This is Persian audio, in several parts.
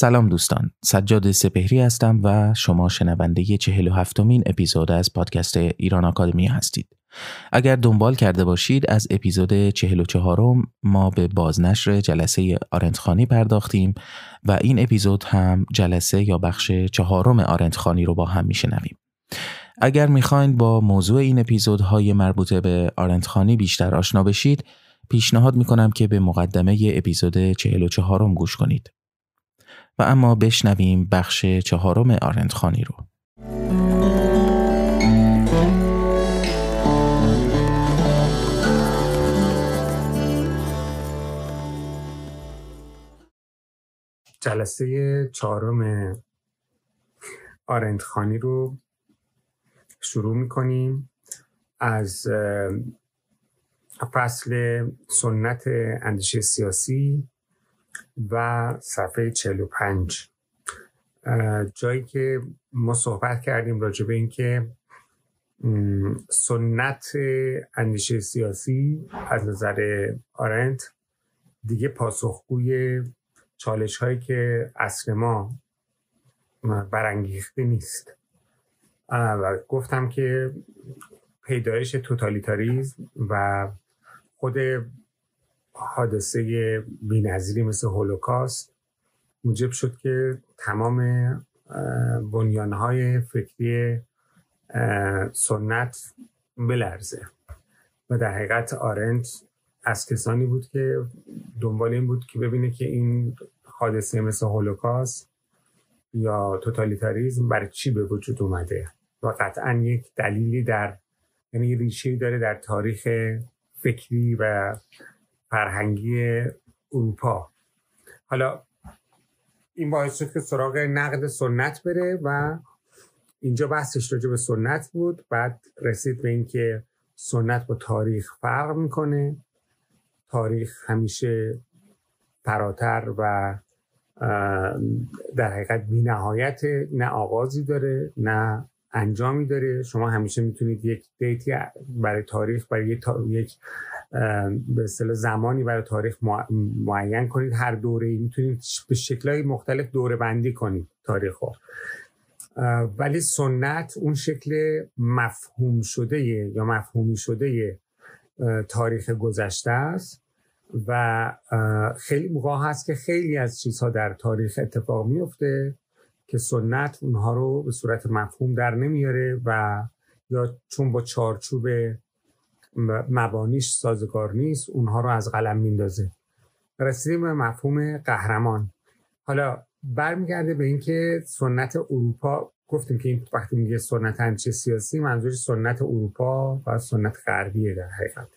سلام دوستان سجاد سپهری هستم و شما شنونده چهل و هفتمین اپیزود از پادکست ایران آکادمی هستید. اگر دنبال کرده باشید از اپیزود چهل و چهارم ما به بازنشر جلسه آرنتخانی پرداختیم و این اپیزود هم جلسه یا بخش چهارم آرنتخانی رو با هم میشنویم. اگر می‌خواین با موضوع این اپیزودهای مربوطه به آرنتخانی بیشتر آشنا بشید پیشنهاد می‌کنم که به مقدمه اپیزود چهل و چهارم گوش کنید. و اما بشنویم بخش چهارم آرندخانی رو. جلسه چهارم آرندخانی رو شروع می‌کنیم از فصل سنت اندیشه سیاسی و صفحه 45 جایی که ما صحبت کردیم راجع به اینکه سنت اندیشه سیاسی از نظر آرنت دیگه پاسخگوی چالش هایی که اصل ما برانگیخته نیست. و گفتم که پیدایش توتالیتاریزم و خود حادثه بینظیری مثل هولوکاست موجب شد که تمام بنیانهای فکری سنت بلرزه. و در حقیقت آرنت از کسانی بود که دنبال این بود که ببینه که این حادثه مثل هولوکاست یا توتالیتاریزم برای چی به وجود اومده. و قطعا یک دلیلی در یعنی ریشه داره در تاریخ فکری و فرهنگی اروپا. حالا این باعث شد که سراغ نقد سنت بره و اینجا بحثش راجع به سنت بود. بعد رسید به اینکه سنت با تاریخ فرق می‌کنه. تاریخ همیشه فراتر و در حقیقت بی نهایت نه آغازی داره نه انجامی داره. شما همیشه می‌تونید یک دیتی برای تاریخ برای یک به اصطلاح زمانی برای تاریخ معین کنید هر دوره می‌تونید به شکلهای مختلف دوره بندی کنید تاریخ. ولی سنت اون شکل مفهوم شده یا مفهومی شده تاریخ گذشته است و خیلی موقع هست که خیلی از چیزها در تاریخ اتفاق میفته که سنت اونها رو به صورت مفهوم در نمیاره و یا چون با چارچوب مبانیش سازگار نیست اونها رو از قلم میندازه. رسیدیم به مفهوم قهرمان. حالا برمیگرده به اینکه سنت اروپا گفتیم که این وقتی میگه سنت هنچه سیاسی منظور سنت اروپا و سنت غربیه در حقیقت.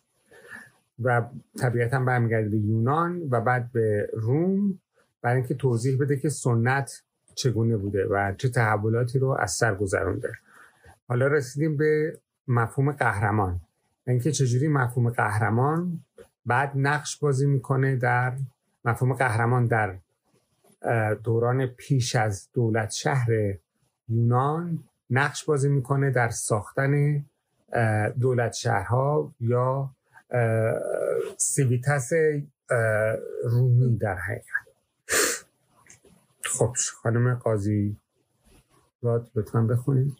و طبیعتا برمیگرده به یونان و بعد به روم برای اینکه توضیح بده که سنت چگونه بوده و چه تحولاتی رو از سر گذرونده. حالا رسیدیم به مفهوم قهرمان. اینکه چجوری مفهوم قهرمان بعد نقش بازی می‌کنه در مفهوم قهرمان در دوران پیش از دولت شهر یونان نقش بازی می‌کنه در ساختن دولت شهرها یا سیویتس رومی در حقیقت. خب خانم قاضی راد لطفا بخونید.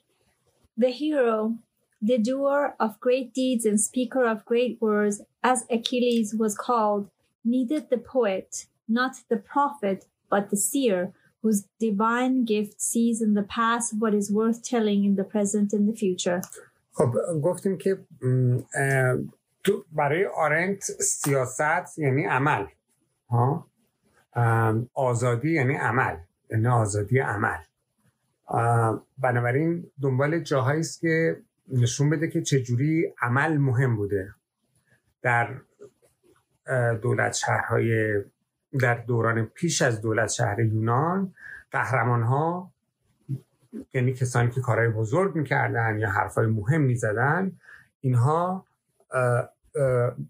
The hero. the doer of great deeds and speaker of great words, as Achilles was called, needed the poet, not the prophet, but the seer, whose divine gift sees in the past what is worth telling in the present and the future. خب گفتیم که تو برای آرنت سیاست یعنی عمل ها آزادی یعنی عمل یعنی آزادی عمل بنابراین دنبال جاهایی است که نشون بده که چجوری عمل مهم بوده در دولت شهرهای در دوران پیش از دولت شهر یونان قهرمان ها یعنی کسانی که کارهای بزرگ می‌کردن یا حرفای مهم می‌زدن اینها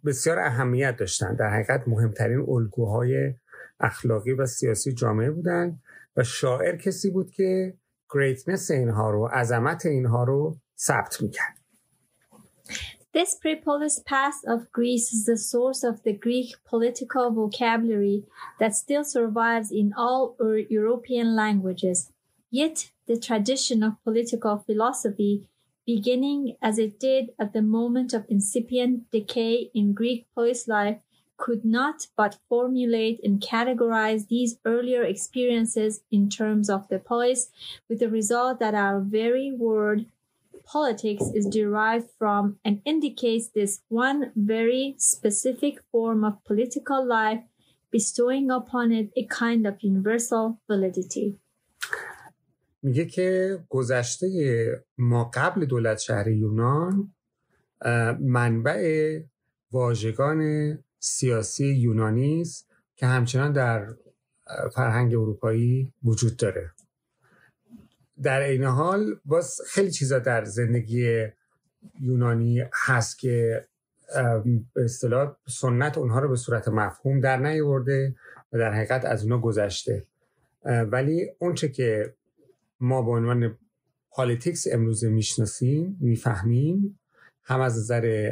بسیار اهمیت داشتن. در حقیقت مهمترین الگوهای اخلاقی و سیاسی جامعه بودن و شاعر کسی بود که گریتنس اینها رو عظمت اینها رو ثبت میکرد This pre-Polish past of Greece is the source of the Greek political vocabulary that still survives in all European languages. Yet the tradition of political philosophy, beginning as it did at the moment of incipient decay in Greek polis life, could not but formulate and categorize these earlier experiences in terms of the polis, with the result that our very word politics is derived from and indicates this one very specific form of political life, bestowing upon it a kind of universal validity. میگه که گذشته ما قبل دولت شهر یونان منبع واژگان سیاسی یونانی است که همچنان در فرهنگ اروپایی وجود داره در این حال باز خیلی چیزا در زندگی یونانی هست که به اصطلاح سنت اونها رو به صورت مفهوم در نیورده و در حقیقت از اونها گذشته. ولی اونچه که ما به عنوان پالیتیکس امروزه می‌شناسیم می‌فهمیم هم از نظر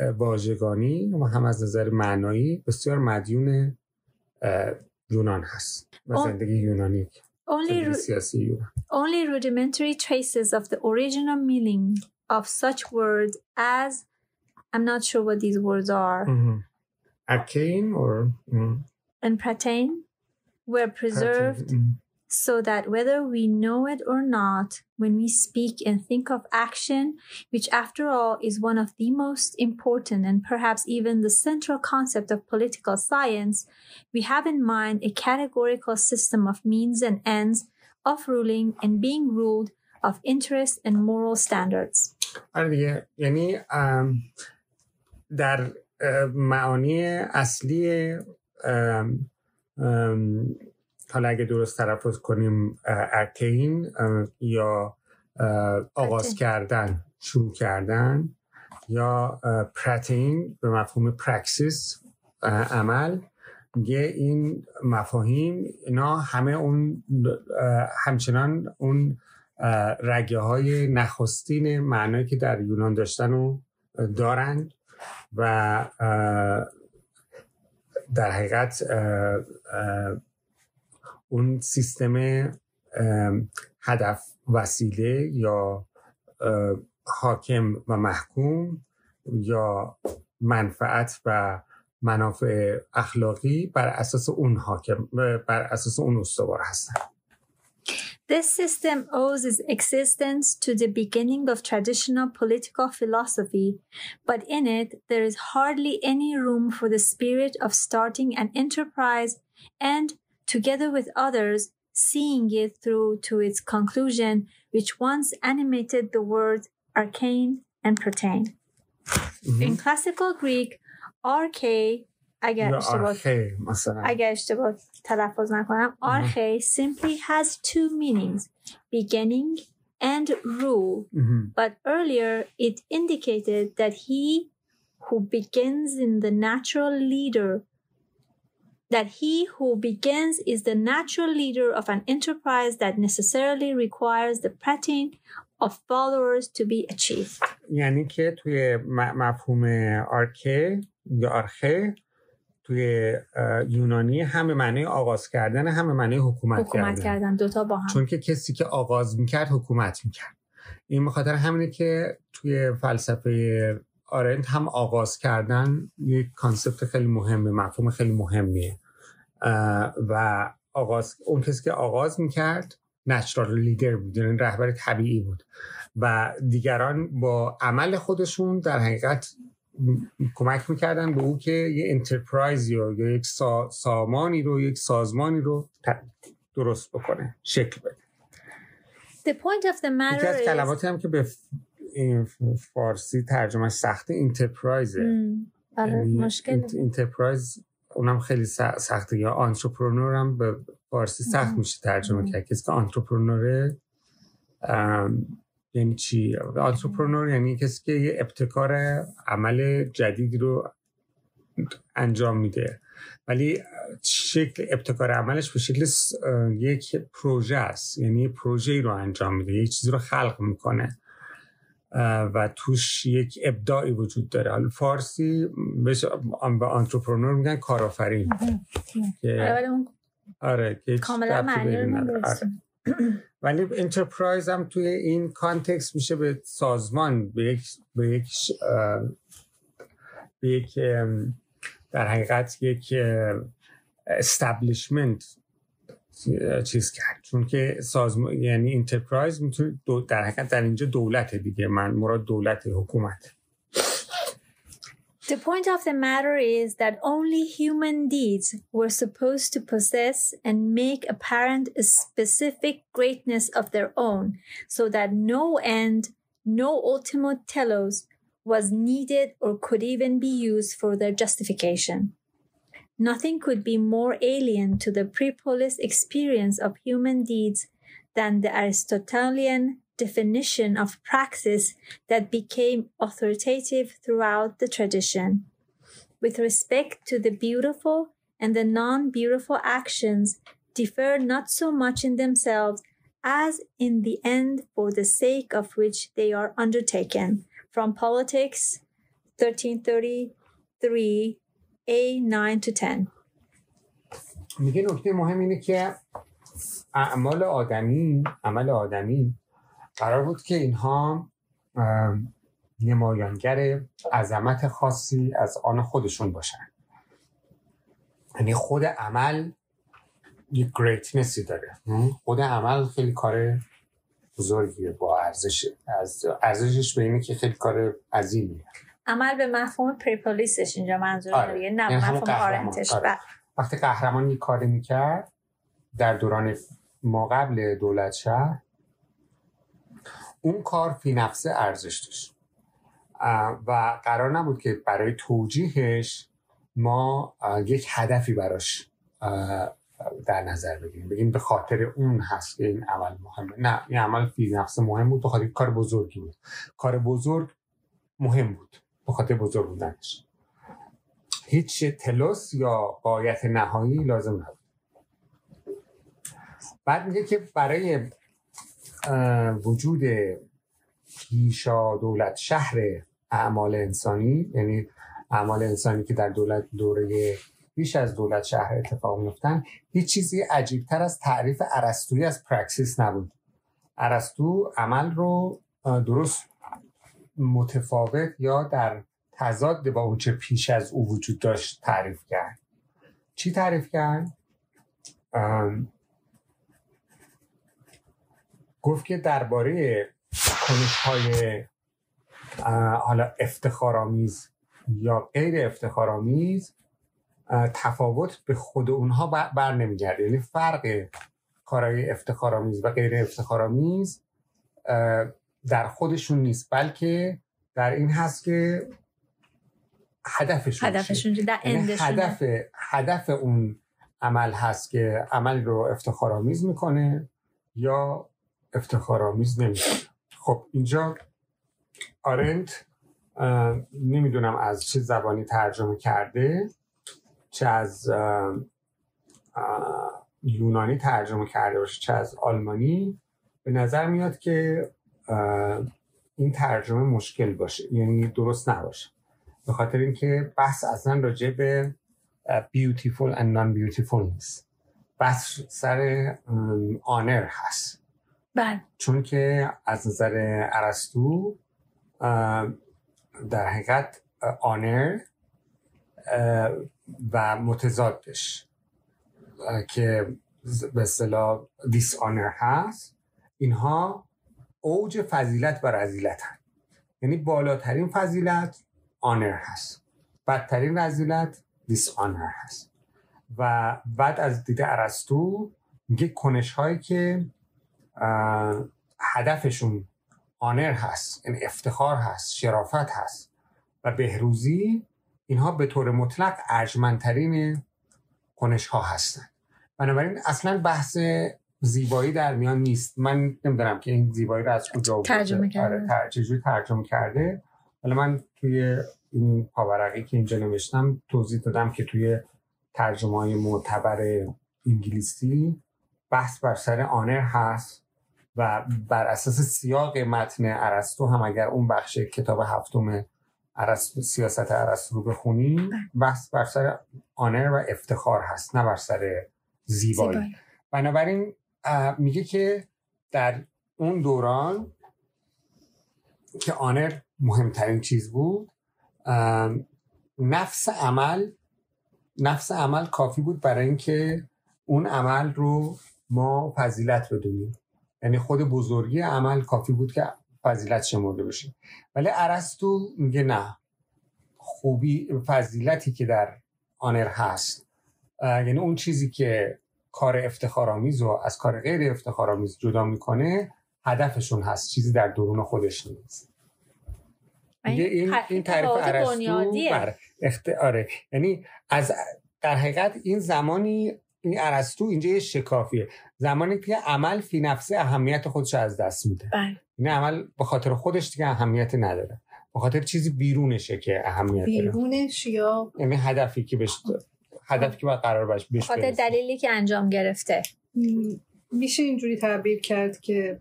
واژگانی و هم از نظر معنایی بسیار مدیون یونان هست و زندگی یونانی. Only, only rudimentary traces of the original meaning of such words as I'm not sure what these words are. Mm-hmm. Arcane or mm. and pratain were preserved mm so that whether we know it or not, when we speak and think of action, which after all is one of the most important and perhaps even the central concept of political science, we have in mind a categorical system of means and ends of ruling and being ruled of interest and moral standards. یعنی در معانی اصلی حالا اگه درست تلفظ کنیم ارکین یا آغاز کردن شروع کردن یا پراتین به مفهوم پرکسیس عمل میگه این مفاهیم اینا همه اون همچنان اون رگه های نخستین معنایی که در یونان داشتن رو دارند و در حقیقت اون سیستم هدف وسیله یا حاکم و محکوم یا منفعت و منافع اخلاقی بر اساس اون حاکم بر اساس اون استوار هستن This system owes its existence to the beginning of traditional political philosophy, but in it there is hardly any room for the spirit of starting an enterprise and together with others, seeing it through to its conclusion, which once animated the words arcane and protein. Mm-hmm. In classical Greek, arche اگر اشتباه اگر اشتباه تلفظ نکنم arche simply has two meanings beginning and rule mm-hmm. but earlier it indicated that he who begins in the natural leader that he who begins is the natural leader of an enterprise that necessarily requires the pattern of followers to be achieved. یعنی که توی مفهوم آرکه یا آرخه توی یونانی هم معنی آغاز کردن هم معنی حکومت, حکومت کردن. دوتا با هم چون که کسی که آغاز می‌کرد حکومت می‌کرد این بخاطر همینه که توی فلسفه آرنت هم آغاز کردن یک کانسپت خیلی مهمه مفهوم خیلی مهمیه. و آغاز اون کسی که آغاز می‌کرد نچرال لیدر بود یعنی رهبر طبیعی بود. و دیگران با عمل خودشون در حقیقت کمک می‌کردن به او که یه انترپرایز یا یک سامانی رو یک سازمانی رو درست بکنه شکل بده. The point of the matter از کلماتی هم که به این فارسی ترجمه سخته انترپرایزه. آره یعنی مشکل. enterprise اونم خیلی سخته. یا entrepreneur هم به فارسی سخت میشه ترجمه کرد. کسی که entrepreneur ه یعنی چی؟ entrepreneur یعنی کسی که یه ابتکار عمل جدید رو انجام میده. ولی شکل ابتکار عملش به شکل یک پروژه است. یعنی پروژه رو انجام میده. یک چیزی رو خلق می‌کنه. و توش یک ابداعی وجود داره. حالا فارسی به entrepreneur میگن کارآفرین. آره که کاملا معنی ولی enterprise هم توی این context میشه به سازمان به یک به یک به یک در حقیقت یک establishment چیز کرد چون که سازمان یعنی انترپرایز میتونه در حقیقت در اینجا دولت دیگه من مراد دولت حکومت The point of the matter is that only human deeds were supposed to possess and make apparent a specific greatness of their own, so that no end, no ultimate telos was needed or could even be used for their justification. Nothing could be more alien to the pre-polis experience of human deeds than the Aristotelian definition of praxis that became authoritative throughout the tradition. With respect to the beautiful and the non beautiful actions, differ not so much in themselves as in the end for the sake of which they are undertaken. From Politics 1333 A 9 to 10. میگه نکته مهم اینه که اعمال آدمی عمل آدمی قرار بود که اینها نمایانگر عظمت خاصی از آن خودشون باشن. یعنی خود عمل یک گریتنسی داره. خود عمل خیلی کار بزرگیه با ارزش ارزشش به اینه که خیلی کار عظیمیه. عمل به مفهوم پریپولیسش اینجا منظور آره. نه یعنی مفهوم آرنتش آره. بله. وقتی قهرمان یک کاری می‌کرد در دوران ما قبل دولت شهر اون کار فی نفسه ارزش داشت. و قرار نبود که برای توجیهش ما یک هدفی براش در نظر بگیریم. بگیم به خاطر اون هست که این عمل مهمه. نه این عمل فی نفسه مهم بود. به خاطر کار بزرگی بود. کار بزرگ مهم بود. به خاطر بزرگ بودنش. هیچ تلوس یا قایت نهایی لازم نبود. بعد میگه که برای وجود پیشا دولت شهر اعمال انسانی یعنی اعمال انسانی که در دولت دوره بیش از دولت شهر اتفاق میفتن هیچ چیزی عجیبتر از تعریف عرستویی از پرکسیس نبود. عرستو عمل رو درست متفاوت یا در تضاد با اونچه پیش از او وجود داشت تعریف کرد چی تعریف کرد؟ گفت که درباره کنش های حالا افتخارآمیز یا غیر افتخارآمیز تفاوت به خود اونها بر نمیگرده یعنی فرق کارهای افتخارآمیز و غیر افتخارآمیز در خودشون نیست بلکه در این هست که هدفشون هدفشون در یعنی هدف هدف اون عمل هست که عمل رو افتخارآمیز می‌کنه یا افتخارآمیز نمی‌کنه؟ خب اینجا آرنت نمی‌دونم از چه زبانی ترجمه کرده چه از یونانی ترجمه کرده باشه چه از آلمانی. به نظر میاد که این ترجمه مشکل باشه یعنی درست نباشه. به خاطر اینکه بحث اصلا راجع به beautiful and non-beautiful نیست. بحث سر آنر هست. بله. چون که از نظر ارسطو در حقیقت آنر و متضادش که به اصطلاح دیس آنر هست. اینها اوج فضیلت و رزیلت هست یعنی بالاترین فضیلت آنر هست. بدترین رزیلت دیس آنر هست. و بعد از دید ارسطو میگه کنش هایی که هدفشون آنر هست یعنی افتخار هست شرافت هست و بهروزی اینها به طور مطلق ارجمندترین کنش ها هستند بنابراین اصلا بحث زیبایی در میان نیست من نمی‌دونم که این زیبایی رو از کجا. ترجمه کرده. آره تر... چجوری ترجمه کرده حالا من توی این پاورقی که اینجا نوشتم توضیح دادم که توی ترجمه های معتبر انگلیسی بحث بر سر آنر هست و بر اساس سیاق متن ارسطو هم اگر اون بخش کتاب هفتم ارسطو سیاست ارسطو رو بخونی بحث بر سر آنر و افتخار هست نه بر سر زیبایی زیبایی. بنابراین میگه که در اون دوران که آنر مهمترین چیز بود نفس عمل نفس عمل کافی بود برای اینکه اون عمل رو ما فضیلت بدونیم. یعنی خود بزرگی عمل کافی بود که فضیلت شمرده بشه. ولی ارسطو میگه نه خوبی فضیلتی که در آنر هست. یعنی اون چیزی که کار افتخارآمیز رو از کار غیر افتخارآمیز جدا می‌کنه هدفشون هست چیزی در درون خودش نیست. میگه این این تعریف ارسطو. بر اخت... آره. یعنی از در حقیقت این زمانی این ارسطو اینجا یه شکافیه. زمانی که عمل فی نفسه اهمیت خودش رو از دست میده. بله. این عمل به خاطر خودش دیگه اهمیت نداره. به خاطر چیزی بیرونشه که اهمیت داره. بیرونش یا یعنی هدفی که بهش هدفی که باید قرار باش بهش خاطر برسه. دلیلی که انجام گرفته. میشه اینجوری تعبیر کرد که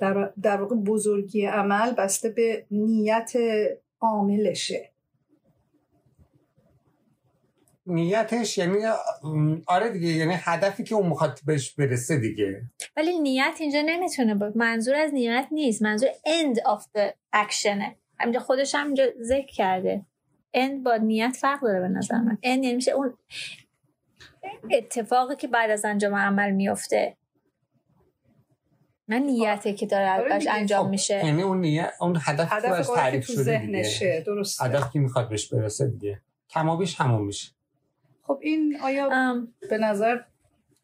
در, در واقع بزرگی عمل بسته به نیت عاملشه. نیتش یعنی آره دیگه یعنی هدفی که اون می‌خواد بهش برسه دیگه. ولی نیت اینجا نمی‌تونه بود منظور از نیت نیست. منظور end of the actionه همینجا خودش هم اینجا ذکر کرده. End با نیت فرق داره به نظر من. End یعنی میشه اون اتفاقی که بعد از انجام عمل میفته. نه نیته که داره آره. انجام خب، میشه. یعنی اون نیت اون هدف هدف کاری که تعریف تو شده دیگه. ذهنشه درست هدف که می‌خواد بهش برسه دیگه. کمابیش همون میشه. خب این آیا ام، به نظر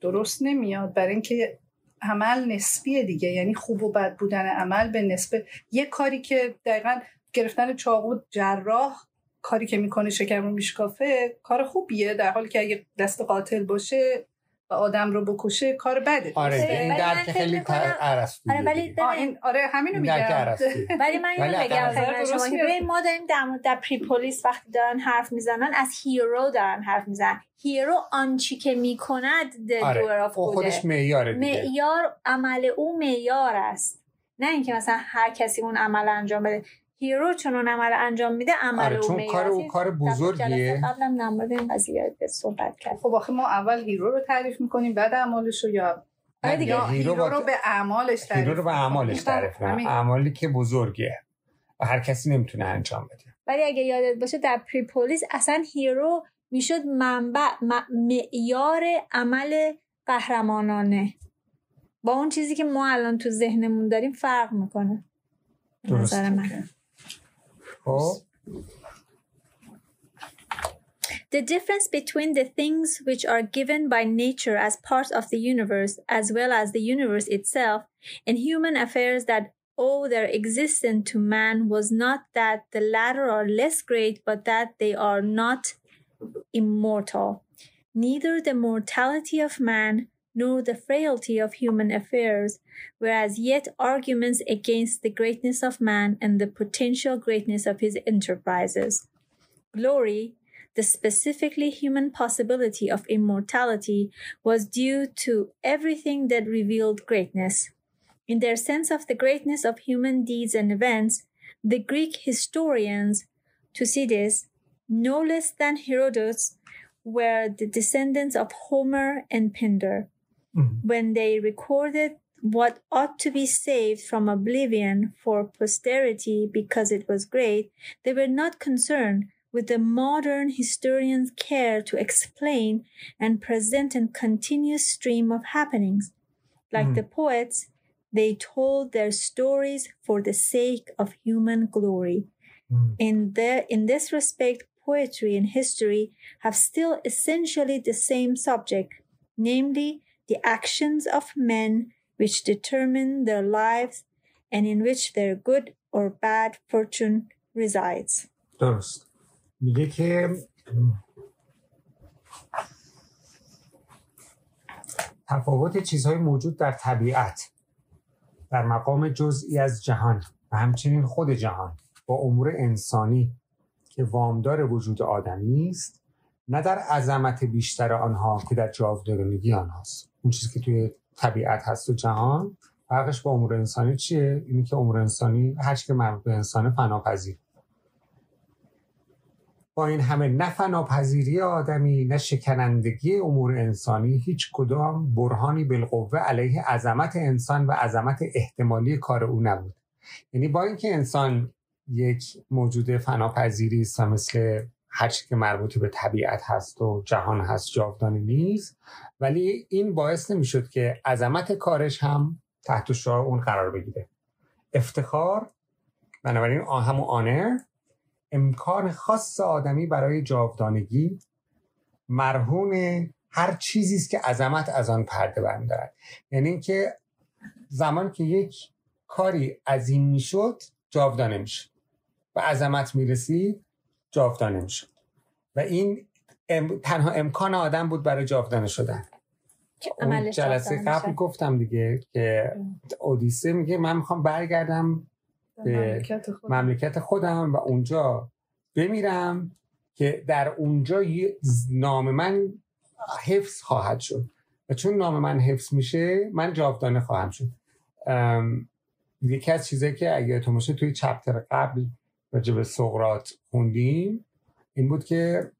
درست نمیاد؟ برای اینکه عمل نسبیه دیگه. یعنی خوب و بد بودن عمل به نسبه یه کاری که دقیقا گرفتن چاقو جراح کاری که می‌کنه شکم رو میشکافه کار خوبیه. در حالی که اگه دست قاتل باشه و آدم رو بکشه کار بده. آره این درک خیلی ارسطویی آره ولی این آره همینو میگم. ولی من اینو بگم شما که ما داریم در مورد در pre-polis وقتی دارن حرف می‌زنن از hero دارن حرف می‌زنن. hero آنچی که می‌کند آره. او خودش دیگه. معیار عمل او معیار است. نه اینکه مثلا هر کسی اون عمل انجام بده. hero چون اون عمل انجام میده عمل آره چون کار. او کار بزرگیه. قبلم در مورد این قضیه صحبت کرد. خب آخه ما اول hero رو تعریف می‌کنیم بعد اعمالش رو یا آره دیگه، یا hero hero با- رو به اعمالش تعریف hero رو به اعمالش می‌کنیم. تعریف. اعمالی که بزرگه و هر کسی نمی‌تونه انجام بده. ولی اگه یادت باشه در pre-polis اصلا hero می‌شد منبع م- معیار عمل قهرمانانه. با اون چیزی که ما الان تو ذهنمون داریم فرق می‌کنه. من. خب The difference between the things which are given by nature as parts of the universe, as well as the universe itself, and human affairs that owe their existence to man was not that the latter are less great, but that they are not immortal. Neither the mortality of man nor the frailty of human affairs were as yet arguments against the greatness of man and the potential greatness of his enterprises. Glory, the specifically human possibility of immortality, was due to everything that revealed greatness. In their sense of the greatness of human deeds and events, the Greek historians, Thucydides, no less than Herodotus, were the descendants of Homer and Pindar. When they recorded what ought to be saved from oblivion for posterity because it was great, they were not concerned with the modern historian's care to explain and present a continuous stream of happenings. Like Mm. the poets, they told their stories for the sake of human glory. In, the, in this respect, poetry and history have still essentially the same subject, namely the actions of men which determine their lives and in which their good or bad fortune resides. درست میگه که تفاوت چیزهای موجود در طبیعت در مقام جزئی از جهان و همچنین خود جهان با امور انسانی که وامدار وجود آدمی است نه در عظمت بیشتر آنها که در جاودانگی آنهاست اون چیزی که توی طبیعت هست و جهان فرقش با امور انسانی چیه؟ اینی که امور انسانی هر که مربوط به انسان فناپذیر. با این همه نه فناپذیری آدمی نه شکنندگی امور انسانی هیچ کدام برهانی بالقوه علیه عظمت انسان و عظمت احتمالی کار او نبود. یعنی با اینکه انسان یک موجود فناپذیری است مثل هر که مربوط به طبیعت هست و جهان هست جاودانه نیست. ولی این باعث نمی‌شد که عظمت کارش هم تحت شعار اون قرار بگیره. افتخار بنابراین همون آنر امکان خاص آدمی برای جاودانگی مرهون هر چیزی است که عظمت از آن پرده برمیدارد یعنی اینکه زمان که یک کاری عظیم می‌شد جاودانه می‌شد. و عظمت می‌رسید جاودانه می‌شد. و این تنها امکان آدم بود برای جاودانه شدن. اون جلسه قبل گفتم دیگه که اودیسه میگه من می‌خوام برگردم به مملکت خودم. و اونجا بمیرم که در اونجا نام من حفظ خواهد شد. و چون نام من حفظ میشه من جاودانه خواهم شد. یکی از چیزایی که اگه تو توی چپتر قبل راجع به سقرات خوندیم این بود که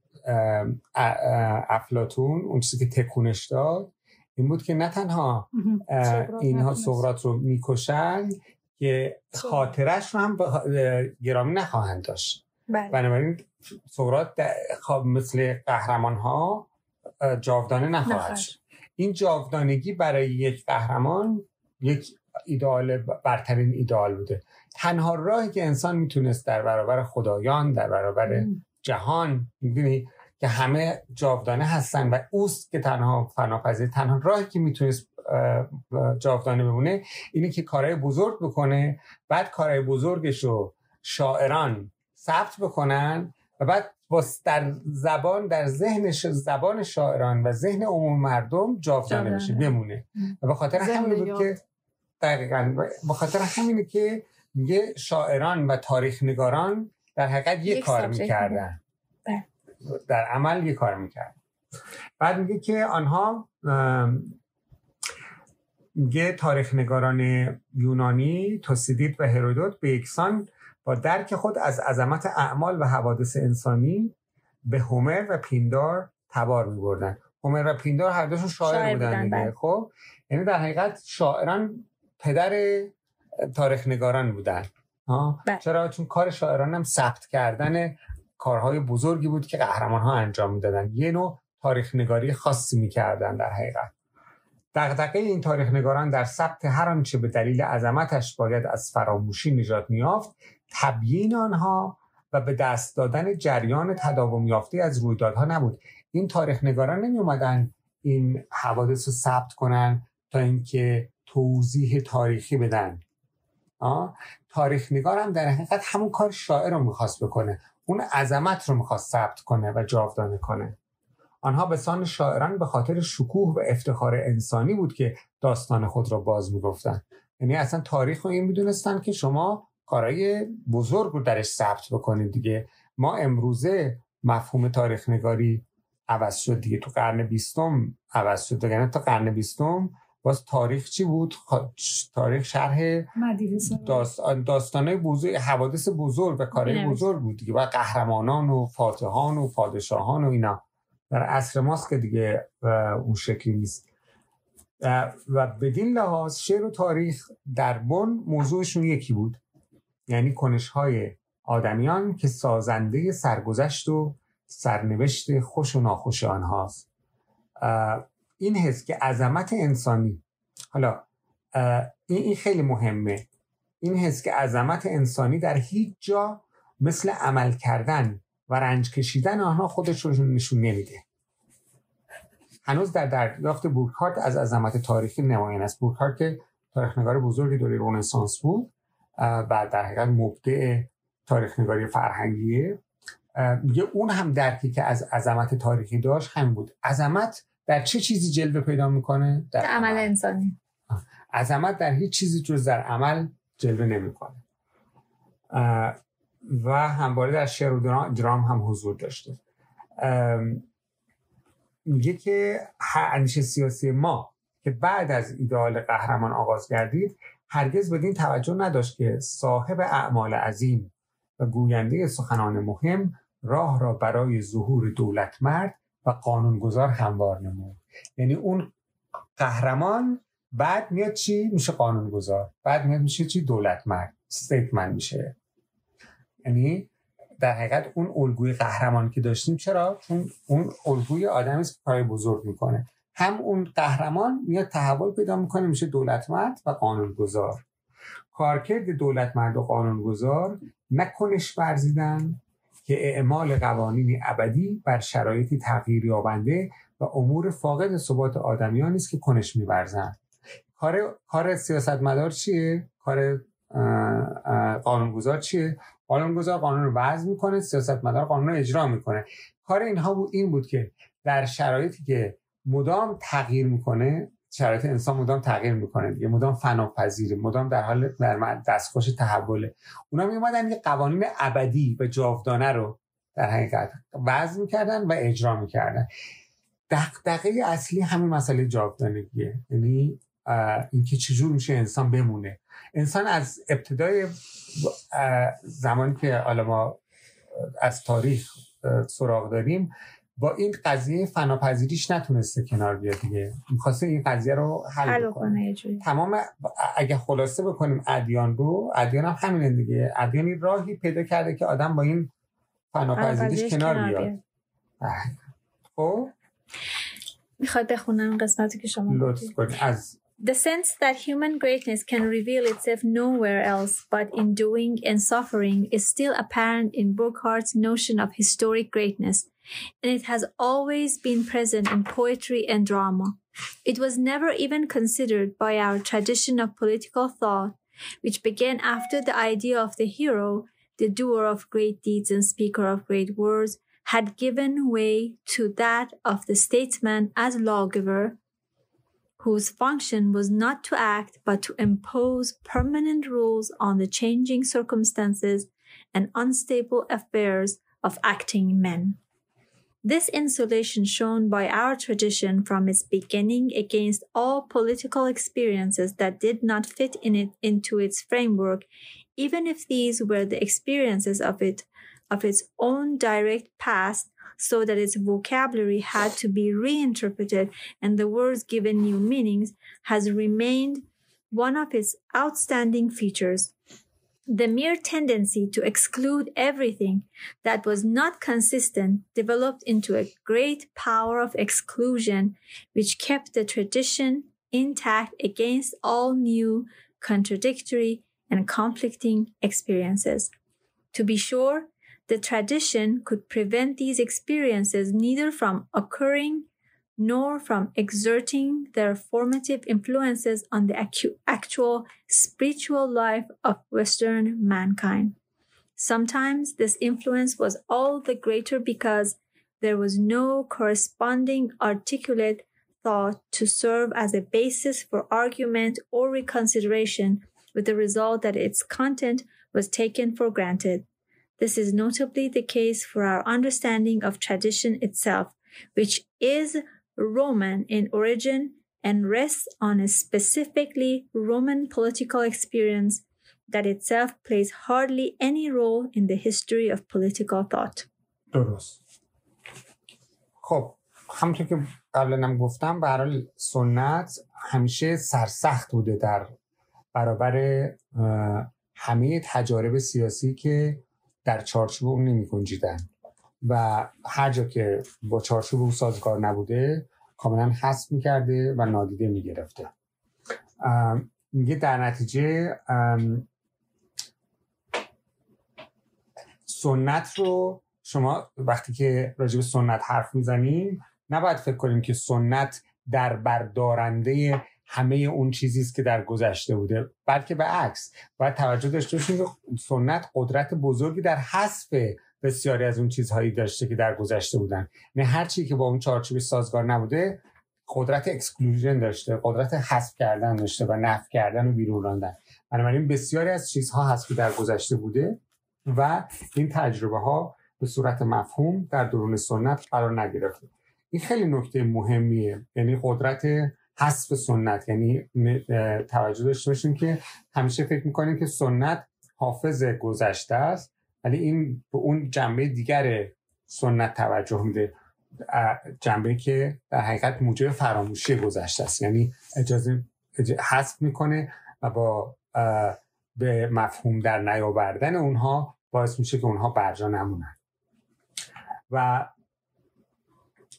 افلاتون اون چیزی که تکونش داد این بود که نه تنها اینها سقرات رو می‌کشن که خاطرش رو هم گرامی نخواهند داشت. بله. بنابراین سقرات مثل قهرمان ها جاودانه نخواهد شد. این جاودانگی برای یک قهرمان یک ایدال برترین ایدال بوده. تنها راهی که انسان می‌تونست در برابر خدایان در برابر جهان می‌دونی؟ که همه جاودانه هستن و اوست که تنها فناپذیر تنها راهی که می‌تونست جاودانه بمونه اینه که کارهای بزرگ بکنه بعد کارهای بزرگش رو شاعران ثبت بکنن و بعد با در زبان در ذهن زبان شاعران و ذهن عموم مردم جاودانه بشه بمونه. و به خاطر همین بود که دقیقا به خاطر همینه که میگه شاعران و تاریخ نگاران در حقیقت یه کار می‌کردن. بله. در عمل یه کار می‌کردن. بعد میگه که آنها میگه تاریخ نگاران یونانی توسیدید و هرودوت به یکسان با درک خود از عظمت اعمال و حوادث انسانی به هومر و پیندار تبار می بردن هومر و پیندار هر دوشون شاعر, شاعر بودن, دیگه بله. خب؟ یعنی در حقیقت شاعران پدر تاریخ نگاران بودن. بله. چرا؟ چون کار شاعران هم ثبت کردن کارهای بزرگی بود که قهرمان ها انجام می‌دادن. یه نوع تاریخ نگاری خاصی می‌کردن در حقیقت. دقدقه این تاریخ نگاران در ثبت هر آنچه به دلیل عظمتش باید از فراموشی نجات میافت تبیین آنها و به دست دادن جریان تداوم یافته از رویدادها نبود. این تاریخ نگاران نمی اومدن این حوادث رو ثبت کنن تا اینکه توضیح تاریخی بدن. تاریخ نگار هم در حقیقت همون کار شاعر رو می‌خواست بکنه. اون عظمت رو می‌خواست ثبت کنه و جاودانه کنه. آنها به سان شاعران به خاطر شکوه و افتخار انسانی بود که داستان خود را باز می‌گفتن یعنی اصلا تاریخ رو این می‌دونستن که شما کارهای بزرگ رو درش ثبت بکنید دیگه. ما امروزه مفهوم تاریخ نگاری عوض شد دیگه. تو قرن بیستم عوض شد. یعنی تا قرن بیستم باز تاریخ چی بود؟ تاریخ شرح داستان داستانه بزرگ حوادث بزرگ و کارهای بزرگ بود دیگه. و قهرمانان و فاتحان و پادشاهان و اینا. در عصر ماست که دیگه اون شکلی نیست. و بدین لحاظ شعر و تاریخ در بن موضوعشون یکی بود. یعنی کنش های آدمیان که سازنده سرگذشت و سرنوشت خوش و ناخوش آنهاست. این حس که عظمت انسانی. حالا این خیلی مهمه. این حس که عظمت انسانی در هیچ جا مثل عمل کردن و رنج کشیدن آنها خودش نشون نمیده. هنوز در دریافت بورکارت از عظمت تاریخی نمایان است. بورکارت که تاریخنگار بزرگی دوره رونسانس بود و در حقیقت مبدع تاریخنگاری فرهنگیه. میگه اون هم درکی که از عظمت تاریخی داشت همین بود. عظمت در چه چیزی جلوه پیدا می‌کنه؟ در عمل انسانی. عظمت در هیچ چیزی جز در عمل جلوه نمی‌کنه. و همواره در شعر و درام هم حضور داشته. میگه که اندیشه سیاسی ما که بعد از ایدئال قهرمان آغاز گردید هرگز بدین توجه نداشت که صاحب اعمال عظیم و گوینده سخنان مهم راه را برای ظهور دولتمرد و قانونگذار هموار نمود. یعنی اون قهرمان بعد میاد چی؟ میشه قانونگذار. بعد میاد میشه چی؟ دولتمرد ستیتمن میشه. یعنی در حقیقت اون الگوی قهرمان که داشتیم چرا؟ چون اون الگوی آدمی است کار بزرگ می‌کنه. هم اون قهرمان میاد تحول پیدا می‌کنه میشه دولتمرد و قانونگذار. کارکرد دولتمرد و قانونگذار نکنش ورزیدن که اعمال قوانینی ابدی بر شرایطی تغییر یابنده و امور فاقد ثبات آدمیان است که کنش میورزند کار کار سیاستمدار چیه؟ کار قانونگذار چیه؟ قانونگذار قانون رو وضع می‌کنه سیاستمدار قانون رو اجرا می‌کنه. کار اینها بود این بود که در شرایطی که مدام تغییر می‌کنه شرایط انسان مدام تغییر می‌کنه دیگه مدام فناپذیره مدام در حال در دستخوش تحوله. اونا میومدن یه قوانین ابدی و جاودانه رو در حقیقت وضع می‌کردن و اجرا می‌کردن. دقیقه اصلی همین مسئله جاودانگیه. یعنی اینکه چجور میشه انسان بمونه. انسان از ابتدای زمانی که حالا ما از تاریخ سراغ داریم با این قضیه فناپذیریش نتونسته کنار بیاد دیگه. می‌خواسته این قضیه رو حل, کنه تمام اگه خلاصه بکنیم ادیان رو ادیان هم همینه دیگه. ادیانی راهی پیدا کرده که آدم با این فناپذیریش کنار بیاد. خب؟ می‌خواد بخونم قسمتی که شما لطف از The sense that human greatness can reveal itself nowhere else but in doing and suffering is still apparent in Burckhart's notion of historic greatness, and it has always been present in poetry and drama. It was never even considered by our tradition of political thought, which began after the idea of the hero, the doer of great deeds and speaker of great words, had given way to that of the statesman as lawgiver, whose function was not to act but to impose permanent rules on the changing circumstances and unstable affairs of acting men. This insulation shown by our tradition from its beginning against all political experiences that did not fit in it into its framework, even if these were the experiences of it of its own direct past, so that its vocabulary had to be reinterpreted and the words given new meanings, has remained one of its outstanding features the mere tendency to exclude everything that was not consistent developed into a great power of exclusion, which kept the tradition intact against all new, contradictory, and conflicting experiences. To be sure, the tradition could prevent these experiences neither from occurring nor from exerting their formative influences on the actual spiritual life of Western mankind. Sometimes this influence was all the greater because there was no corresponding articulate thought to serve as a basis for argument or reconsideration, with the result that its content was taken for granted. This is notably the case for our understanding of tradition itself, which is Roman in origin and rests on a specifically Roman political experience that itself plays hardly any role in the history of political thought. خب همونطور که قبلا گفتم به سنت همیشه سرسخت بوده در برابر همه تجارب سیاسی که در چارچوب اون نمی گنجیدن و هر جا که با چارچوب او سازگار نبوده کاملا حذف می‌کرده و نادیده می‌گرفته. میگه در نتیجه سنت رو شما وقتی که راجب سنت حرف می‌زنیم نباید فکر کنیم که سنت در بردارنده همه اون چیزی است که در گذشته بوده بلکه به عکس. باید توجه داشته باشیم که سنت قدرت بزرگی در حذف بسیاری از اون چیزهایی داشته که در گذشته بودن. نه هر چی که با اون چارچوب سازگار نبوده قدرت اکسکلوژن داشته قدرت حذف کردن داشته و نفی کردن و بیرون راندن. بنابراین بسیاری از چیزها هست که در گذشته بوده و این تجربه ها به صورت مفهوم در درون سنت قرار نگرفته. این خیلی نکته مهمیه یعنی قدرت حذف سنت. یعنی توجه داشته باشیم که همیشه فکر می‌کنیم که سنت حافظ گذشته است. ولی این به اون جنبه دیگر سنت توجه میده. جنبه که در حقیقت موجب فراموشی گذشته است. یعنی اجازه حذف می‌کنه و با به مفهوم در نیاوردن اونها باعث میشه که اونها برجا نمونن. و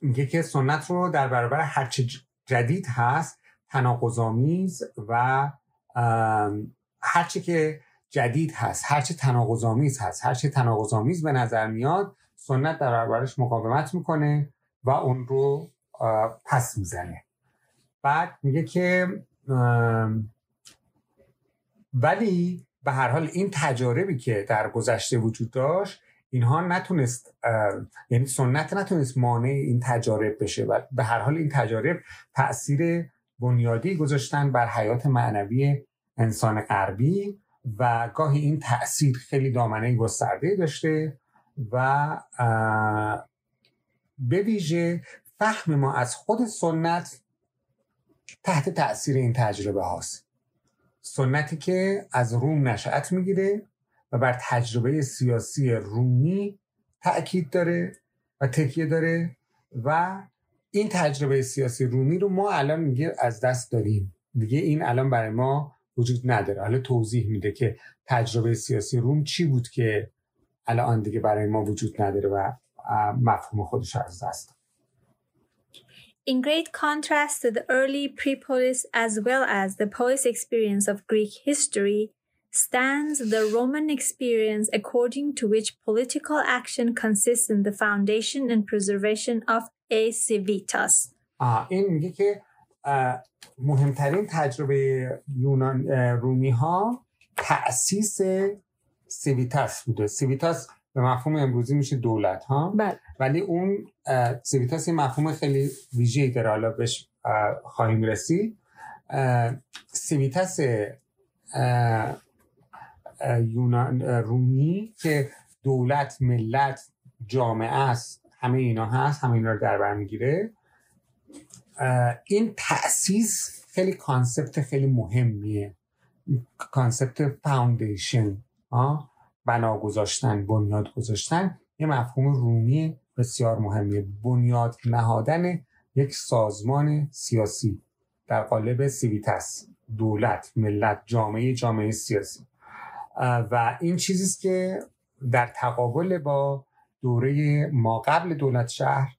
میگه که سنت رو در برابر هرچه جدید هست تناقضامیز و هرچه که جدید هست. هرچه تناقضامیز هست. هرچه تناقضامیز به نظر میاد سنت در برابرش مقاومت می‌کنه و اون رو پس می‌زنه. بعد میگه که ولی به هر حال این تجاربی که در گذشته وجود داشت اینها نتونست یعنی سنت نتونست مانع این تجارب بشه و به هر حال این تجارب تاثیر بنیادی گذاشتن بر حیات معنوی انسان غربی. و گاهی این تاثیر خیلی دامنه گسترده داشته و به ویژه فهم ما از خود سنت تحت تاثیر این تجربه هاست. سنتی که از روم نشأت می‌گیره و بر تجربه سیاسی رومی تاکید داره و تکیه داره و این تجربه سیاسی رومی رو ما الان میگه از دست داریم. دیگه این الان برای ما وجود نداره حالا توضیح میده که تجربه سیاسی روم چی بود که الان دیگه برای ما وجود نداره و مفهوم خودش از دست In great contrast to the early pre-polis as well as the polis experience of Greek history, stands the Roman experience according to which political action consists in the foundation and preservation of a civitas. آه این میگه که مهمترین تجربه یونان رومی ها تأسیس civitas بوده. civitas به مفهوم امروزی میشه دولت ها؟ بله. ولی اون civitas یه مفهوم خیلی ویژه‌ای داره. حالا بهش خواهیم رسید. civitas یونان رومی که دولت ملت جامعه است همه اینا هست همه اینا رو در بر می‌گیره. این تأسیس خیلی concept خیلی مهمیه. concept foundation بنا گذاشتن بنیاد گذاشتن. یه مفهوم رومی بسیار مهمیه. بنیاد نهادن یک سازمان سیاسی در قالب civitas دولت ملت جامعه جامعه سیاسی. و این چیزیست که در تقابل با دوره ما قبل دولت شهر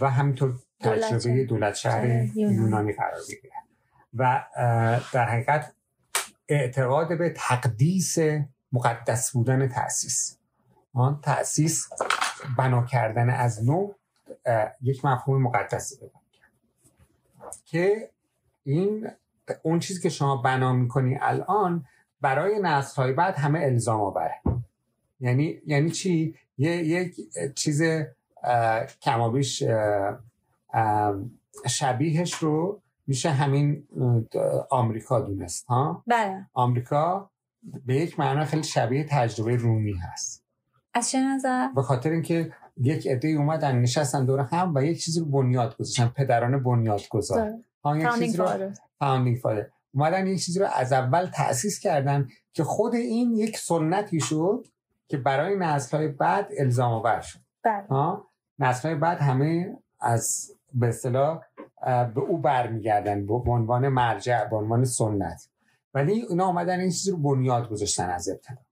و همینطور تجربه دولت شهر یونانی. قرار می‌گیره. و در حقیقت اعتقاد به تقدیس مقدس بودن تاسیس آن تاسیس بنا کردن از نو یک مفهوم مقدس که این اون چیزی که شما بنا می‌کنی الان برای نسل های بعد همه الزام آوره. یعنی یعنی چی؟ یه یک چیز کمابیش شبیهش رو میشه همین آمریکا دونست ها؟ بله. آمریکا به یک معنا خیلی شبیه تجربه رومی هست. از چه نظر؟ به خاطر اینکه یک عده اومدن نشستن دور هم و یک چیزی رو بنیاد گذاشتن پدران بنیاد گذار. ها یک چیزی رو فاوندینگ فادر اومدن یک چیزی رو از اول تأسیس کردن که خود این یک سنتی شد که برای نسل های بعد الزام آور شد. بله. نسل های بعد همه از به اصطلاح به او برمیگردن به عنوان مرجع به عنوان سنت. ولی اینا آمدن این چیزی رو بنیاد گذاشتن از ابتدا.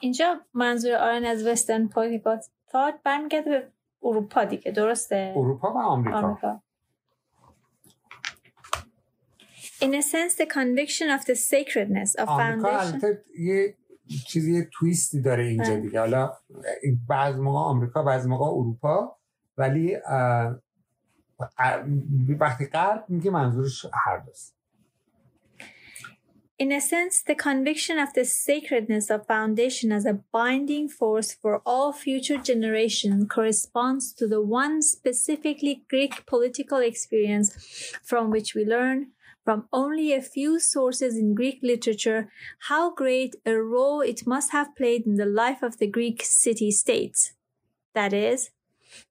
اینجا منظور آرن از وسترن پولیتیکال تاعت برمیگرده به اروپا دیگه درسته؟ اروپا و آمریکا, آمریکا. In a sense, the conviction of the sacredness of foundation. یه چیزی یه تویستی داره اینجا دیگه. حالا بعض موقع آمریکا بعض موقع اروپا. ولی وقتی غرب میگه منظورش هر دوست In a sense, the conviction of the sacredness of foundation as a binding force for all future generations corresponds to the one specifically Greek political experience from which we learn from only a few sources in Greek literature how great a role it must have played in the life of the Greek city states. That is,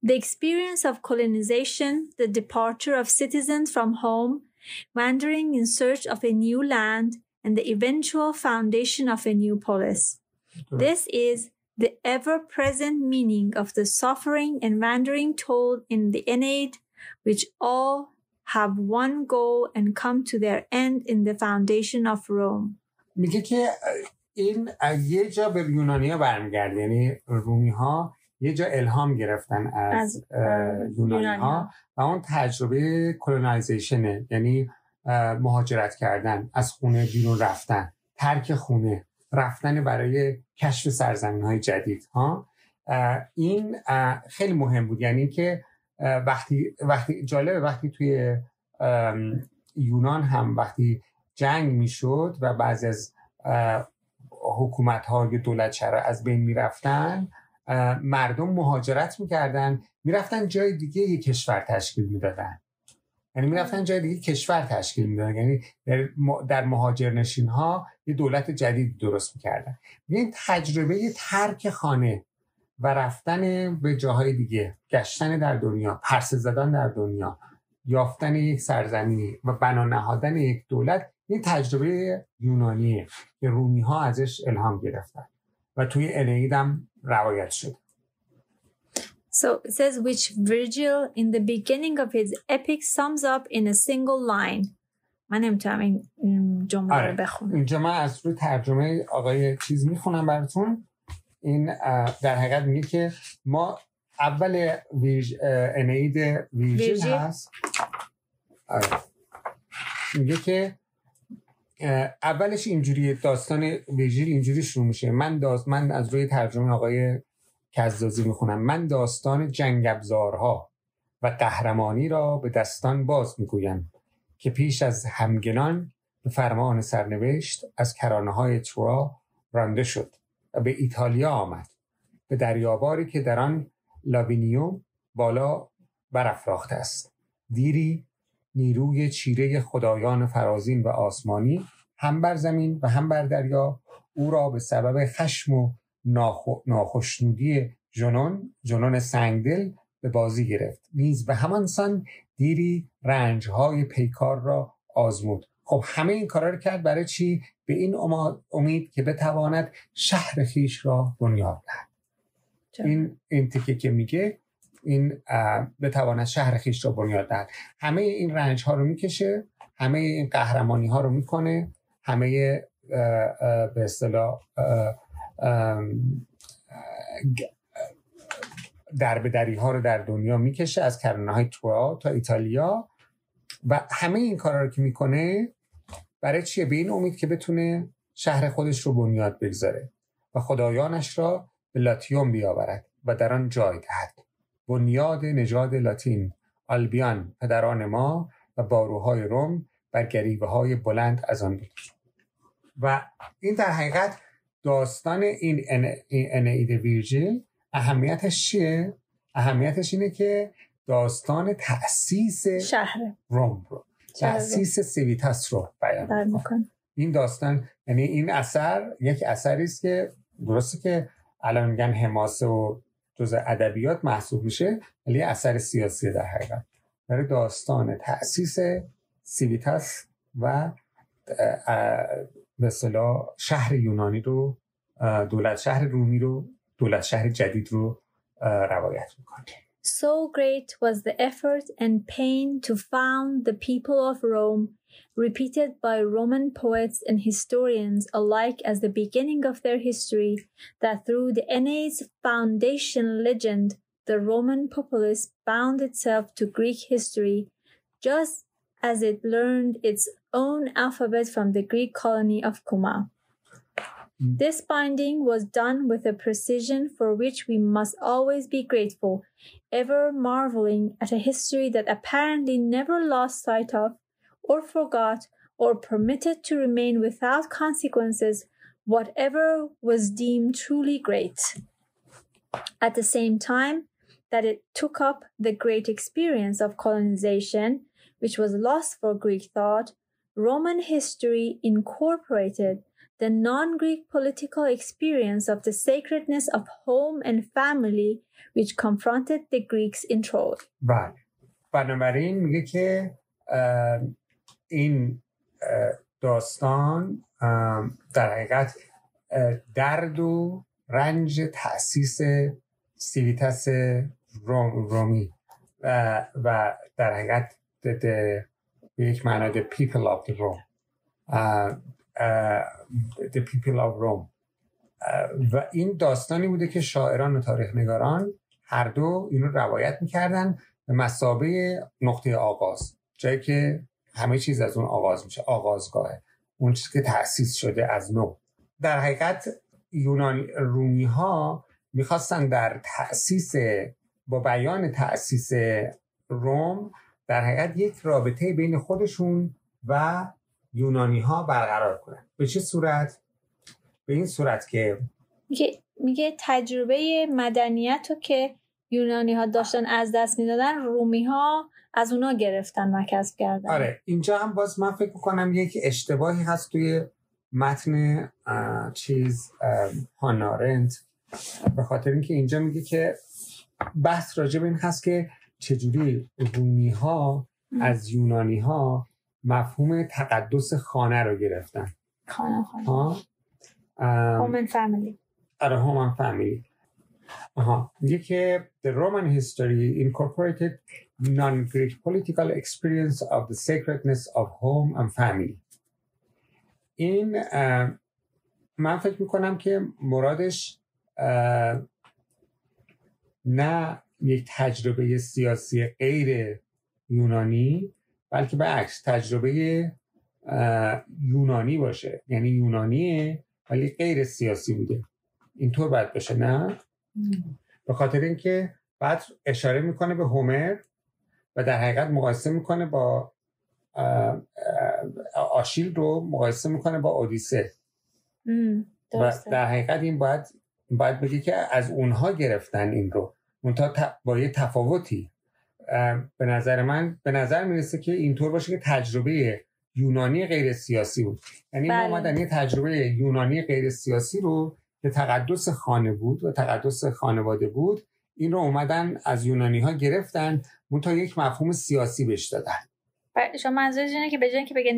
the experience of colonization, the departure of citizens from home, wandering in search of a new land, and the eventual foundation of a new polis. This is the ever present meaning of the suffering and wandering told in the Aeneid, which all have one goal and come to their end in the foundation of Rome. میگه که این یه جا به یونانیا برمیگرده یعنی رومی ها یه جا الهام گرفتن از, از یونانی ها و اون تجربه کلونایزیشنه یعنی مهاجرت کردن از خونه بیرون رفتن ترک خونه رفتن برای کشف سرزمین های جدید ها؟ این خیلی مهم بود. یعنی که وقتی وقتی جالبه وقتی توی یونان هم وقتی جنگ می‌شد و بعضی از حکومت های دولت چرا از بین می‌رفتن مردم مهاجرت می‌کردن می‌رفتن جای دیگه یه کشور تشکیل می‌دادن. یعنی می‌رفتن جای دیگه کشور تشکیل می‌دادن. یعنی در مهاجر نشین ها یه دولت جدید درست می‌کردن. این تجربه ترک خانه و رفتن به جاهای دیگه گشتن در دنیا پرسه زدن در دنیا یافتن یک سرزمینی و بنا نهادن یک دولت این تجربه یونانیه که رومی ها ازش الهام گرفتن. و توی انعید هم روایت شد So it says which Virgil in the beginning of his epic sums up in a single line. من نمی‌تونم این جمله آره. رو بخونم. اینجا من از روی ترجمه آقای چیز می‌خونم براتون این در حقیقت میگه که ما اول ویژ انعید ویژیل ویژیل. هست آره. میگه که اولش اینجوری داستان ویژیل اینجوری شروع میشه. من داست من از روی ترجمه آقای کزازی می‌خونم. من داستان جنگ ابزارها و قهرمانی را به دستان باز می‌گویم که پیش از همگنان به فرمان سرنوشت از کرانه های تورا رانده شد و به ایتالیا آمد. به دریاباری که در آن لاوینیوم بالا برافراخته است. دیری نیروی چیره خدایان فرازین و آسمانی هم بر زمین و هم بر دریا او را به سبب خشم و ناخشنودی جنون جنون سنگدل به بازی گرفت. نیز به همان سان دیری رنجهای پیکار را آزمود. خب همه این کارا رو کرد برای چی؟ به این امید که بتواند شهر خیش را بنیاد دهد؟ این این تیکه که میگه این بتواند شهر خیش را بنیاد دهد. همه این رنج ها رو می‌کشه همه این قهرمانی ها رو می‌کنه همه به اصطلاح در به دری ها رو در دنیا می‌کشه از کرانه های تورا تا ایتالیا. و همه این کارا رو که می‌کنه برای چیه؟ به این امید که بتونه شهر خودش رو بنیاد بگذاره و خدایانش را به لاتیوم بیاورد و در آن جای دهد. بنیاد نژاد لاتین آلبیان پدران ما و باروهای روم بر گریوه های بلند از آن بود و این در حقیقت داستان این ان- این انعید ویرژیل اهمیتش چیه؟ اهمیتش اینه که داستان تأسیس شهر روم رو تأسیس سویتاس رو بیان در می‌کنه. میکن. این داستان یعنی این اثر یک اثری است که درسته که الان میگن حماسه و جز ادبیات محسوب میشه ولی اثر سیاسی در حقیقت. برای داستان تأسیس سیویتاس و اصطلاح شهر یونانی رو دولت شهر رومی رو دولت شهر جدید رو روایت می‌کنه. So great was the effort and pain to found the people of Rome, repeated by Roman poets and historians alike as the beginning of their history, that through the Aeneid's foundation legend, the Roman populace bound itself to Greek history, just as it learned its own alphabet from the Greek colony of Kuma. Hmm. This binding was done with a precision for which we must always be grateful, ever marveling at a history that apparently never lost sight of, or forgot, or permitted to remain without consequences whatever was deemed truly great. At the same time that it took up the great experience of colonization, which was lost for Greek thought, Roman history incorporated the non Greek political experience of the sacredness of home and family, which confronted the Greeks in Troy. بله بنابراین میگه که اه، این داستان در حقیقت درد و رنج تاسیس سیویتس روم، رومی. و, و در حقیقت به یک معنا the people of the Rome. اه، اه، the people of Rome. اه، و این داستانی بوده که شاعران و تاریخ نگاران هر دو اینو روایت می‌کردن به مسابه نقطه آغاز. جایی که همه چیز از اون آغاز میشه آغازگاهه. اون چیزی که تأسیس شده از نو. در حقیقت یونانی رومی ها می‌خواستن در تأسیس با بیان تأسیس روم در حقیقت یک رابطه بین خودشون و یونانی ها برقرار کنن. به چه صورت؟ به این صورت که میگه میگه تجربه مدنیت رو که یونانی ها داشتن از دست می‌دادن رومی ها از اونا گرفتن و کسب کردن. آره اینجا هم باز من فکر می‌کنم یک اشتباهی هست توی متن چیز هانارنت به خاطر اینکه اینجا میگه که بحث راجع به این هست که چجوری رومی ها از یونانی ها مفهوم تقدس خانه رو گرفتن. خانه خانه. هومن فامیلی آره هومن فامیلی آها. میگه که the Roman history incorporated non-Greek political experience of the sacredness of home and family. این من فکر می‌کنم که مرادش نه یک تجربه سیاسی غیر یونانی بلکه به عکس تجربه یونانی باشه. یعنی یونانیه ولی غیر سیاسی بوده. اینطور باید باشه نه؟ به خاطر اینکه بعد اشاره می‌کنه به هومر و در حقیقت مقایسه می‌کنه با آشیل رو مقایسه می‌کنه با اودیسه. و در حقیقت این باید باید بگی که از اونها گرفتن این رو. منتها با یه تفاوتی. به نظر من به نظر می‌رسه که اینطور باشه که تجربه یونانی غیر سیاسی بود. یعنی بله. ما اومدن یه تجربه یونانی غیر سیاسی رو که تقدس خانه بود و تقدس خانواده بود این رو اومدن از یونانی ها گرفتن منتها یک مفهوم سیاسی بهش دادن. شما منظورش اینه که به جای اینکه بگه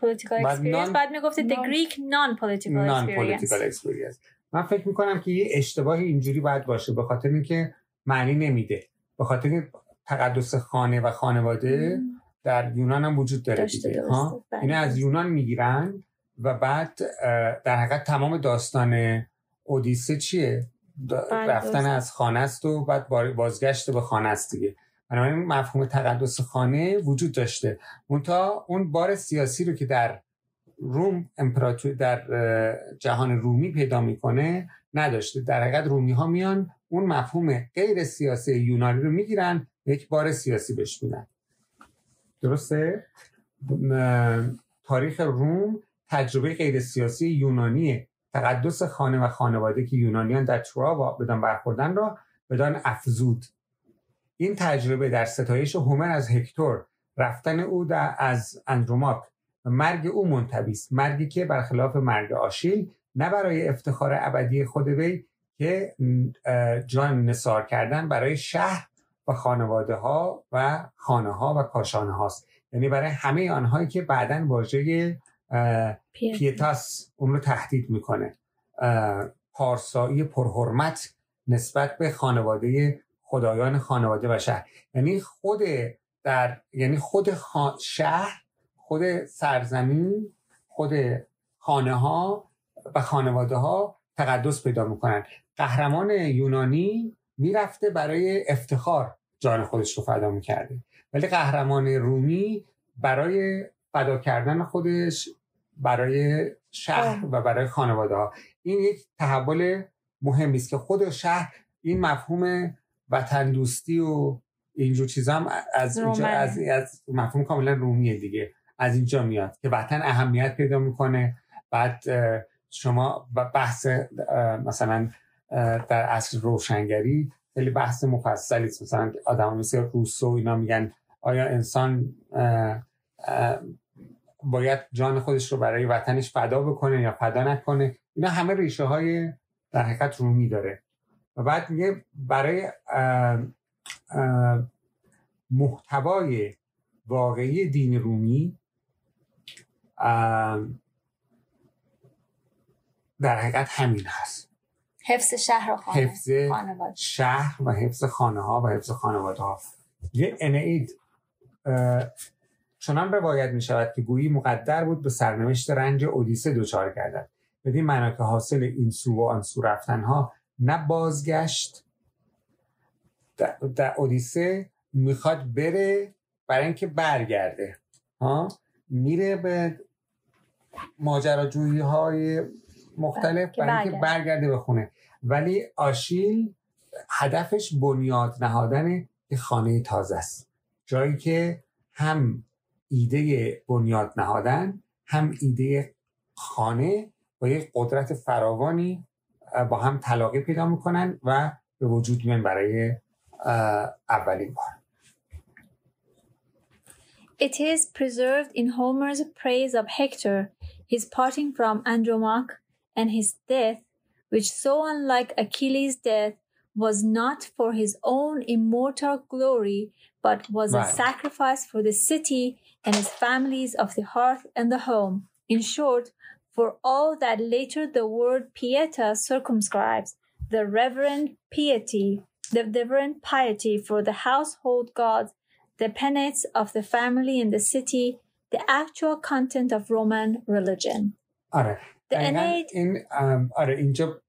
political بعد experience non- بعد Greek non political non political experience من فکر می‌کنم که یه اشتباهی اینجوری باید باشه به خاطر اینکه معنی نمیده. به خاطر تقدس خانه و خانواده در یونان هم وجود داره دیگه. ها؟ بله، اینه از. یونان می‌گیرن و بعد در حقیقت تمام داستان اودیسه چیه؟ بله، رفتن. از خانه است و بعد بازگشت به خانه است دیگه. بنابراین مفهوم تقدس خانه وجود داشته. منتها اون بار سیاسی رو که در روم امپراتور در جهان رومی پیدا می‌کنه نداشته. در حقیقت رومی ها میان اون مفهوم غیر سیاسی یونانی رو می‌گیرن یک بار سیاسی بهش میدن. درسته؟ تاریخ روم تجربه غیر سیاسی یونانی تقدس خانه و خانواده که یونانیان در ترا با- بدان برخوردن را بدان افزود. این تجربه در ستایش هومر از هکتور رفتن او در از اندروماک و مرگ او منطبی است. مرگی که برخلاف مرگ آشیل نه برای افتخار ابدی خود وی که جان نثار کردن برای شهر و خانواده ها و خانه ها و کاشانه هاست یعنی برای همه آنهایی که بعدا واژه. پیتاس اون رو تهدید می‌کنه. پارسایی پرحرمت نسبت به خانواده خدایان خانواده و شهر. یعنی خود در یعنی خود شهر خود سرزمین خود خانه ها و خانواده ها تقدس پیدا می‌کنن. قهرمان یونانی می‌رفته برای افتخار جان خودش رو فدا می‌کرده. ولی قهرمان رومی برای فدا کردن خودش برای شهر و برای خانواده ها این یک تحول مهمی است که خود شهر این مفهوم وطن دوستی و اینجور چیزا هم از اینجا. از, از مفهوم کاملا رومیه دیگه. از اینجا میاد که وطن اهمیت پیدا می‌کنه. بعد شما بحث مثلا در اصل روشنگری خیلی بحث مفصلی مثلا آدم مثل روسو اینا میگن آیا انسان باید جان خودش رو برای وطنش فدا بکنه یا فدا نکنه. اینا همه ریشه های در حقیقت رومی داره. و بعد میگه برای محتوای واقعی دین رومی در حقیقت همین هست. حفظ شهر و خانه. حفظ شهر و حفظ خانه ها و حفظ خانواده ها یه انعید چنان روایت می شود که گویی مقدر بود به سرنوشت رنج اودیسه دچار گردد بدین معنا که حاصل این سو و آن سو رفتن ها نه بازگشت در, اودیسه می‌خواد بره برای اینکه برگرده. ها؟ میره به ماجراجویی های مختلف برای اینکه برگرده. به خونه. ولی آشیل هدفش بنیاد نهادن یه خانه تازه است. جایی که هم ایده بنیاد نهادن هم ایده خانه با یک قدرت فراوانی با هم تلاقی پیدا می‌کنن و به وجود میان برای اولین بار It is preserved in Homer's praise of Hector, his parting from Andromache, and his death, which so unlike Achilles' death was not for his own immortal glory, but was right. a sacrifice for the city and its families of the hearth and the home. In short, for all that later the word pieta circumscribes, the reverent piety, the reverent piety for the household gods, the penates of the family and the city, the actual content of Roman religion. آره این آره اینجا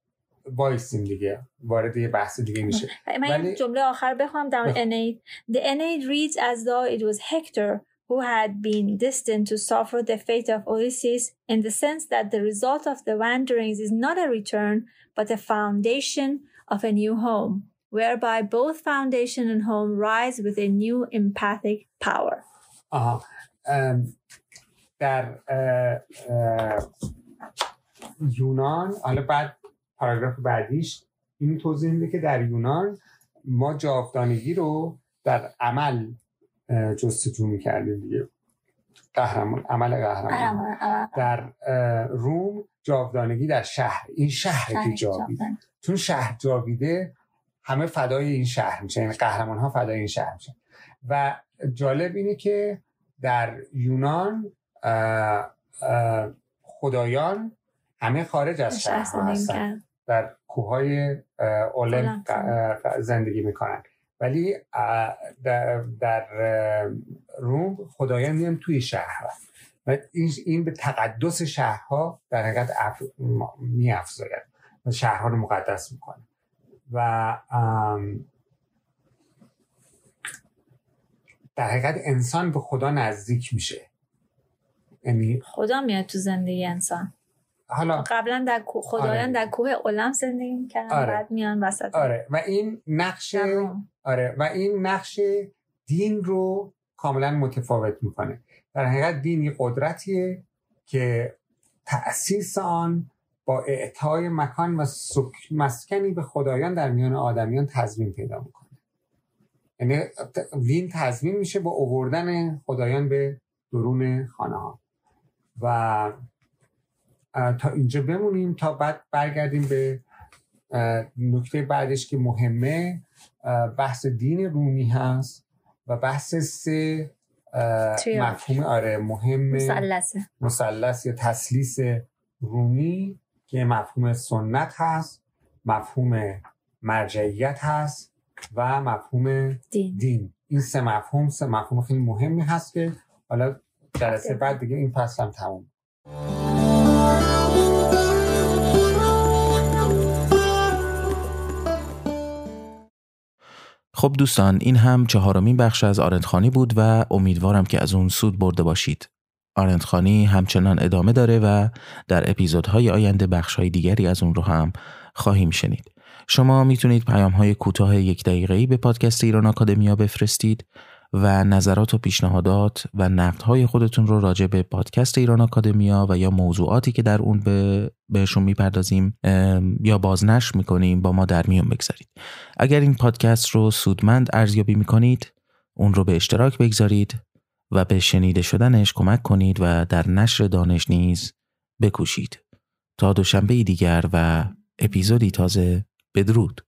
وایسیم دیگه وارد یه بحث دیگه میشه من جمله آخر بخوام در Aeneid The Aeneid reads as though it was Hector who had been destined to suffer the fate of Ulysses in the sense that the result of the wanderings is not a return, but a foundation of a new home, whereby both foundation and home rise with a new empathic power. آها در یونان حالا بعد پاراگراف بعدیش این توضیح میده که در یونان ما جاودانگی رو در عمل جستجو می‌کردیم دیگه. قهرمان عمل قهرمان در روم جاودانگی در شهر این شهر که جاویده چون شهر جاویده همه فدای این شهر میشه یعنی قهرمان ها فدای این شهر میشه و جالب اینه که در یونان خدایان همه خارج از شهر هستن. در کوههای اولم زندگی می‌کنن. ولی در, در روم خدایان میان توی شهر و این به تقدس شهرها در حقیقت می افزاید و شهرها رو مقدس می‌کنه. و در حقیقت انسان به خدا نزدیک میشه. یعنی خدا میاد تو زندگی انسان. حالا قبلا در خدایان آره. در کوه اولم زندگی می‌کردن آره. بعد میان وسط. آره. و این نقش آره. و این نقش دین رو کاملا متفاوت می‌کنه. در حقیقت دین یه قدرتیه که تأسیس آن با اعطای مکان و مسکنی به خدایان در میان آدمیان تضمین پیدا می‌کنه. یعنی دین تضمین میشه با اووردن خدایان به درون خانه ها و تا اینجا بمونیم تا بعد برگردیم به نکته بعدش که مهمه. بحث دین رومی هست و بحث سه مفهوم آره مهم مثلث یا تسلیس رومی که مفهوم سنت هست مفهوم مرجعیت هست و مفهوم دین, دین. این سه مفهوم سه مفهوم خیلی مهمی هست که حالا جلسه بعد دیگه این فصل هم تموم. خب دوستان این هم چهارمین بخش از آرندخانی بود و امیدوارم که از اون سود برده باشید. آرندخانی همچنان ادامه داره و در اپیزودهای آینده بخشهای دیگری از اون رو هم خواهیم شنید. شما می‌تونید پیام های کوتاه یک دقیقه‌ای به پادکست ایران آکادمیا بفرستید و نظرات و پیشنهادات و نقدهای خودتون رو راجع به پادکست ایران آکادمیا و یا موضوعاتی که در اون به بهشون می‌پردازیم یا بازنشر می‌کنیم با ما در میون بگذارید. اگر این پادکست رو سودمند ارزیابی می‌کنید اون رو به اشتراک بگذارید و به شنیده شدنش کمک کنید و در نشر دانش نیز بکوشید. تا دوشنبه دیگر و اپیزودی تازه بدرود.